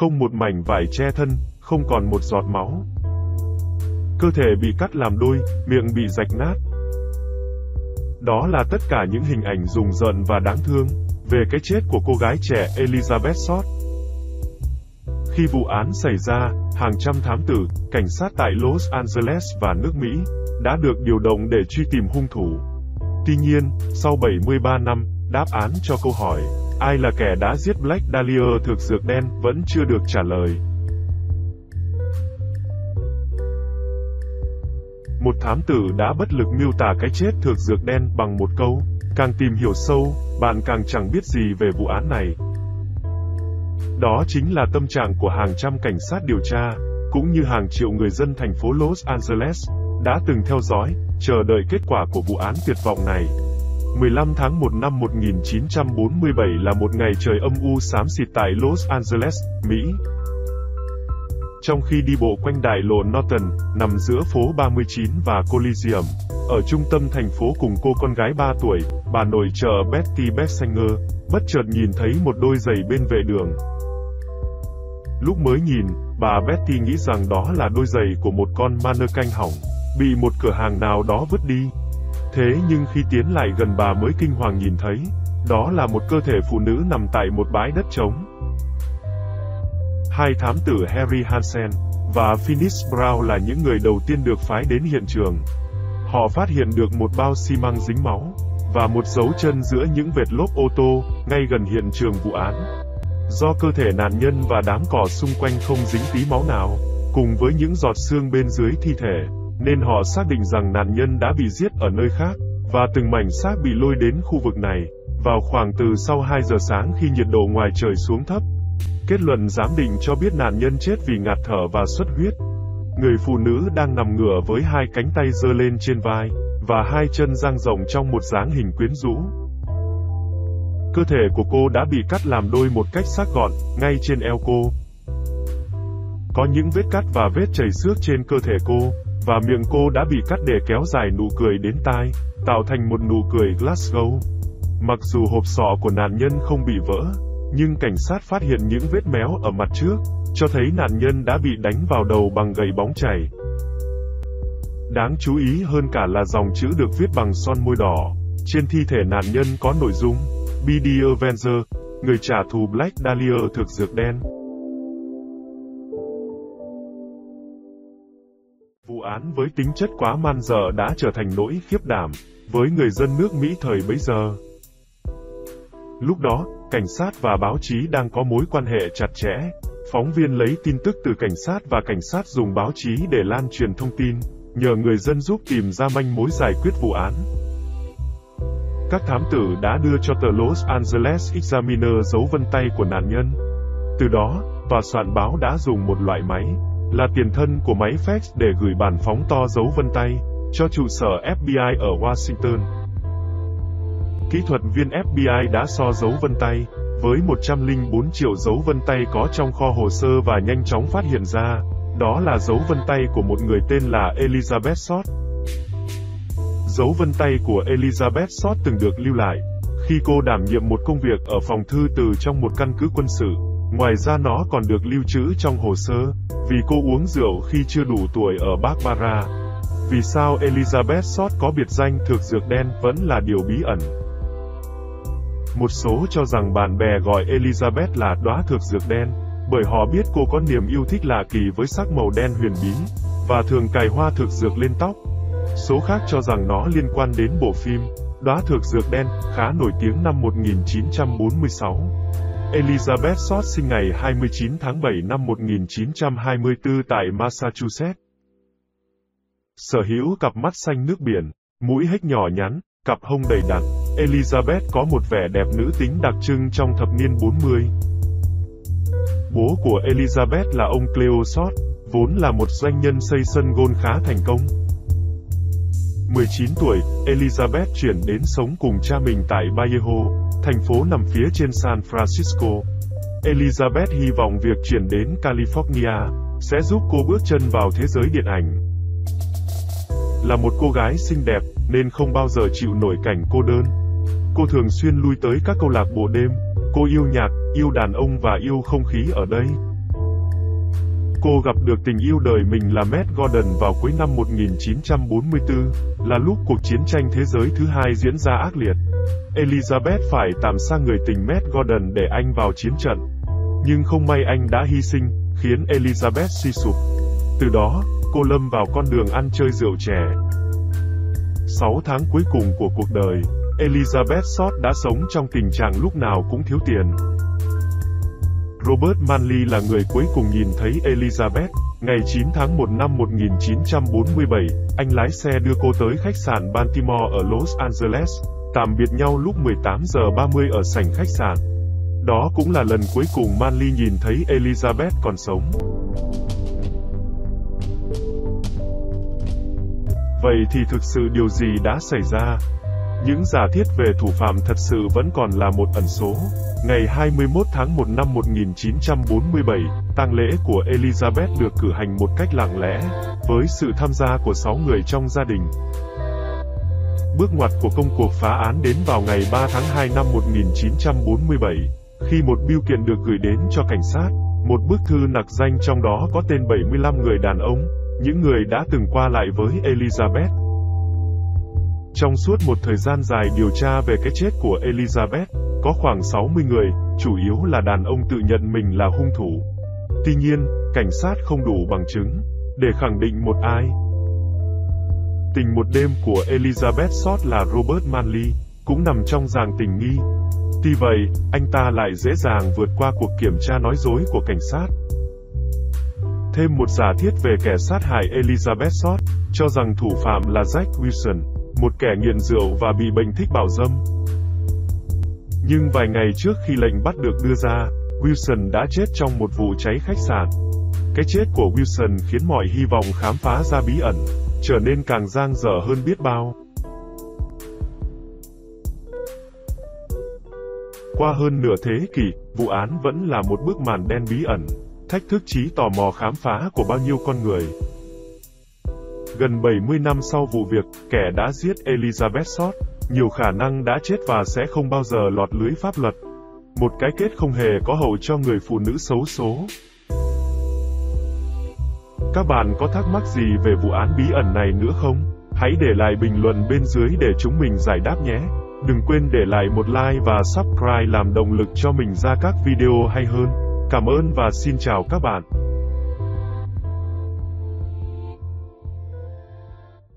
không một mảnh vải che thân, không còn một giọt máu. Cơ thể bị cắt làm đôi, miệng bị rạch nát. Đó là tất cả những hình ảnh rùng rợn và đáng thương về cái chết của cô gái trẻ Elizabeth Short. Khi vụ án xảy ra, hàng trăm thám tử, cảnh sát tại Los Angeles và nước Mỹ đã được điều động để truy tìm hung thủ. Tuy nhiên, sau 73 năm, đáp án cho câu hỏi, ai là kẻ đã giết Black Dahlia thực dược đen vẫn chưa được trả lời. Một thám tử đã bất lực miêu tả cái chết thực dược đen bằng một câu, càng tìm hiểu sâu, bạn càng chẳng biết gì về vụ án này. Đó chính là tâm trạng của hàng trăm cảnh sát điều tra, cũng như hàng triệu người dân thành phố Los Angeles, đã từng theo dõi, chờ đợi kết quả của vụ án tuyệt vọng này. 15 tháng 1 năm 1947 là một ngày trời âm u xám xịt tại Los Angeles, Mỹ. Trong khi đi bộ quanh đại lộ Norton, nằm giữa phố 39 và Coliseum, ở trung tâm thành phố cùng cô con gái 3 tuổi, bà nội trợ Betty Bessinger, bất chợt nhìn thấy một đôi giày bên vệ đường. Lúc mới nhìn, bà Betty nghĩ rằng đó là đôi giày của một con canh hỏng, bị một cửa hàng nào đó vứt đi. Thế nhưng khi tiến lại gần bà mới kinh hoàng nhìn thấy, đó là một cơ thể phụ nữ nằm tại một bãi đất trống. Hai thám tử Harry Hansen và Phineas Brown là những người đầu tiên được phái đến hiện trường. Họ phát hiện được một bao xi măng dính máu và một dấu chân giữa những vệt lốp ô tô ngay gần hiện trường vụ án. Do cơ thể nạn nhân và đám cỏ xung quanh không dính tí máu nào, cùng với những giọt xương bên dưới thi thể, nên họ xác định rằng nạn nhân đã bị giết ở nơi khác, và từng mảnh xác bị lôi đến khu vực này, vào khoảng từ sau 2 giờ sáng khi nhiệt độ ngoài trời xuống thấp. Kết luận giám định cho biết nạn nhân chết vì ngạt thở và xuất huyết. Người phụ nữ đang nằm ngửa với hai cánh tay giơ lên trên vai, và hai chân dang rộng trong một dáng hình quyến rũ. Cơ thể của cô đã bị cắt làm đôi một cách sắc gọn, ngay trên eo cô. Có những vết cắt và vết chảy xước trên cơ thể cô, và miệng cô đã bị cắt để kéo dài nụ cười đến tai, tạo thành một nụ cười Glasgow. Mặc dù hộp sọ của nạn nhân không bị vỡ, nhưng cảnh sát phát hiện những vết méo ở mặt trước, cho thấy nạn nhân đã bị đánh vào đầu bằng gậy bóng chảy. Đáng chú ý hơn cả là dòng chữ được viết bằng son môi đỏ. Trên thi thể nạn nhân có nội dung, B.D. Avenger, người trả thù Black Dahlia thực dược đen. Vụ án với tính chất quá man dợ đã trở thành nỗi khiếp đảm với người dân nước Mỹ thời bấy giờ. Lúc đó, cảnh sát và báo chí đang có mối quan hệ chặt chẽ. Phóng viên lấy tin tức từ cảnh sát và cảnh sát dùng báo chí để lan truyền thông tin, nhờ người dân giúp tìm ra manh mối giải quyết vụ án. Các thám tử đã đưa cho tờ Los Angeles Examiner dấu vân tay của nạn nhân. Từ đó, tòa soạn báo đã dùng một loại máy, là tiền thân của máy fax để gửi bản phóng to dấu vân tay, cho trụ sở FBI ở Washington. Kỹ thuật viên FBI đã so dấu vân tay, với 104 triệu dấu vân tay có trong kho hồ sơ và nhanh chóng phát hiện ra, đó là dấu vân tay của một người tên là Elizabeth Short. Dấu vân tay của Elizabeth Short từng được lưu lại, khi cô đảm nhiệm một công việc ở phòng thư từ trong một căn cứ quân sự. Ngoài ra nó còn được lưu trữ trong hồ sơ, vì cô uống rượu khi chưa đủ tuổi ở Barbara. Vì sao Elizabeth Short có biệt danh thực dược đen vẫn là điều bí ẩn. Một số cho rằng bạn bè gọi Elizabeth là đóa thực dược đen, bởi họ biết cô có niềm yêu thích lạ kỳ với sắc màu đen huyền bí, và thường cài hoa thực dược lên tóc. Số khác cho rằng nó liên quan đến bộ phim Đóa thực dược đen, khá nổi tiếng năm 1946. Elizabeth Short sinh ngày 29 tháng 7 năm 1924 tại Massachusetts. Sở hữu cặp mắt xanh nước biển, mũi hếch nhỏ nhắn, cặp hông đầy đặn, Elizabeth có một vẻ đẹp nữ tính đặc trưng trong thập niên 40. Bố của Elizabeth là ông Cleo Short, vốn là một doanh nhân xây sân gôn khá thành công. 19 tuổi, Elizabeth chuyển đến sống cùng cha mình tại Vallejo, thành phố nằm phía trên San Francisco. Elizabeth hy vọng việc chuyển đến California sẽ giúp cô bước chân vào thế giới điện ảnh. Là một cô gái xinh đẹp nên không bao giờ chịu nổi cảnh cô đơn. Cô thường xuyên lui tới các câu lạc bộ đêm. Cô yêu nhạc, yêu đàn ông và yêu không khí ở đây. Cô gặp được tình yêu đời mình là Matt Gordon vào cuối năm 1944, là lúc cuộc chiến tranh thế giới thứ hai diễn ra ác liệt. Elizabeth phải tạm xa người tình Matt Gordon để anh vào chiến trận. Nhưng không may anh đã hy sinh, khiến Elizabeth suy sụp. Từ đó, cô lâm vào con đường ăn chơi rượu chè. 6 tháng cuối cùng của cuộc đời, Elizabeth Short đã sống trong tình trạng lúc nào cũng thiếu tiền. Robert Manley là người cuối cùng nhìn thấy Elizabeth. Ngày 9 tháng 1 năm 1947, anh lái xe đưa cô tới khách sạn Baltimore ở Los Angeles, tạm biệt nhau lúc 18 giờ 30 ở sảnh khách sạn. Đó cũng là lần cuối cùng Manley nhìn thấy Elizabeth còn sống. Vậy thì thực sự điều gì đã xảy ra? Những giả thiết về thủ phạm thật sự vẫn còn là một ẩn số. Ngày 21 tháng 1 năm 1947, tang lễ của Elizabeth được cử hành một cách lặng lẽ, với sự tham gia của 6 người trong gia đình. Bước ngoặt của công cuộc phá án đến vào ngày 3 tháng 2 năm 1947, khi một biêu kiện được gửi đến cho cảnh sát, một bức thư nặc danh trong đó có tên 75 người đàn ông, những người đã từng qua lại với Elizabeth. Trong suốt một thời gian dài điều tra về cái chết của Elizabeth, có khoảng 60 người, chủ yếu là đàn ông tự nhận mình là hung thủ. Tuy nhiên, cảnh sát không đủ bằng chứng để khẳng định một ai. Tình một đêm của Elizabeth Short là Robert Manley, cũng nằm trong dàng tình nghi. Tuy vậy, anh ta lại dễ dàng vượt qua cuộc kiểm tra nói dối của cảnh sát. Thêm một giả thiết về kẻ sát hại Elizabeth Short, cho rằng thủ phạm là Jack Wilson, một kẻ nghiện rượu và bị bệnh thích bảo dâm. Nhưng vài ngày trước khi lệnh bắt được đưa ra, Wilson đã chết trong một vụ cháy khách sạn. Cái chết của Wilson khiến mọi hy vọng khám phá ra bí ẩn, trở nên càng giang dở hơn biết bao. Qua hơn nửa thế kỷ, vụ án vẫn là một bức màn đen bí ẩn, thách thức trí tò mò khám phá của bao nhiêu con người. Gần 70 năm sau vụ việc, kẻ đã giết Elizabeth Short, nhiều khả năng đã chết và sẽ không bao giờ lọt lưới pháp luật. Một cái kết không hề có hậu cho người phụ nữ xấu số. Các bạn có thắc mắc gì về vụ án bí ẩn này nữa không? Hãy để lại bình luận bên dưới để chúng mình giải đáp nhé. Đừng quên để lại một like và subscribe làm động lực cho mình ra các video hay hơn. Cảm ơn và xin chào các bạn.